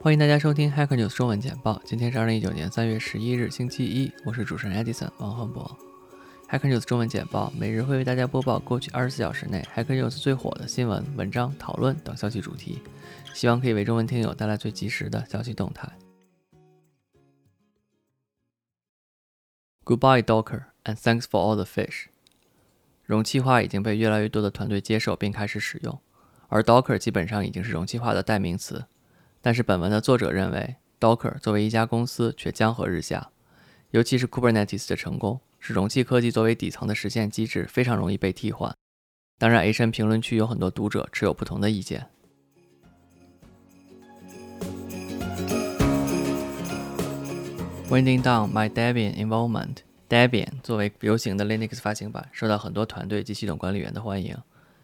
欢迎大家收听 Hacker News 中文简报。今天是二零一九年三月十一日，星期一。我是主持人 Edison 王焕博。Hacker News 中文简报每日会为大家播报过去二十四小时内 Hacker News 最火的新闻、文章、讨论等消息主题，希望可以为中文听友带来最及时的消息动态。Goodbye Docker and thanks for all the fish。容器化已经被越来越多的团队接受并开始使用，而 Docker 基本上已经是容器化的代名词。但是本文的作者认为，Docker 作为一家公司却江河日下，尤其是 Kubernetes 的成功，使容器科技作为底层的实现机制非常容易被替换。当然，H N 评论区有很多读者持有不同的意见。Winding down my Debian involvement，Debian 作为流行的 Linux 发行版，受到很多团队及系统管理员的欢迎。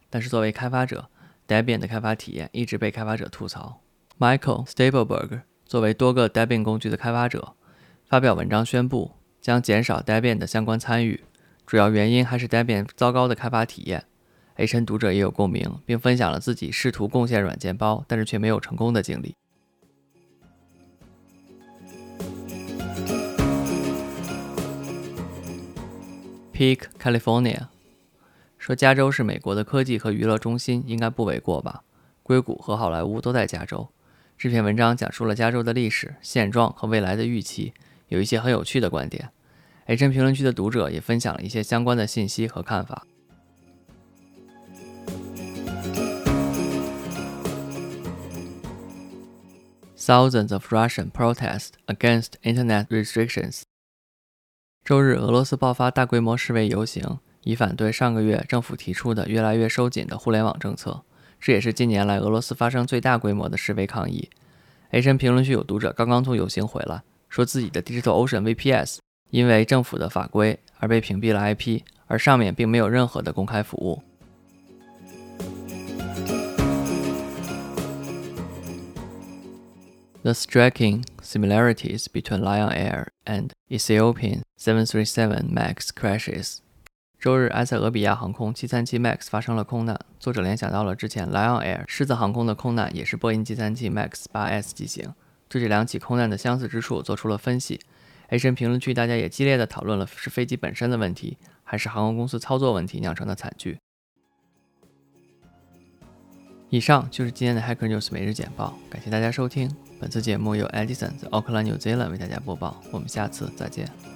但是作为开发者，Debian 的开发体验一直被开发者吐槽。Michael Stapleberg 作为多个 Debian 工具的开发者，发表文章宣布将减少 Debian 的相关参与，主要原因还是 Debian 糟糕的开发体验。H N 读者也有共鸣，并分享了自己试图贡献软件包，但是却没有成功的经历。Peak California 说：“加州是美国的科技和娱乐中心，应该不为过吧？硅谷和好莱坞都在加州。”这篇文章讲述了加州的历史现状和未来的预期，有一些很有趣的观点。H 评论区的读者也分享了一些相关的信息和看法。Thousands of Russian protest against internet restrictions。周日，俄罗斯爆发大规模示威游行，以反对上个月政府提出的越来越收紧的互联网政策。这也是近年来俄罗斯发生最大规模的示威抗议。H 评论区有读者刚刚从游行回来，说自己的 Digital Ocean VPS 因为政府的法规而被屏蔽了 IP，而上面并没有任何的公开服务。The striking similarities between Lion Air and Ethiopian 737 MAX crashes. 周日，埃塞俄比亚航空737 MAX 发生了空难。作者联想到了之前 Lion Air 狮子航空的空难，也是波音737 MAX 8S 机型，对这两起空难的相似之处做出了分析。H N 评论区大家也激烈的讨论了是飞机本身的问题，还是航空公司操作问题酿成的惨剧。以上就是今天的 Hacker News 每日简报，感谢大家收听。本次节目由 Edison 在奥克兰 New Zealand 为大家播报。我们下次再见。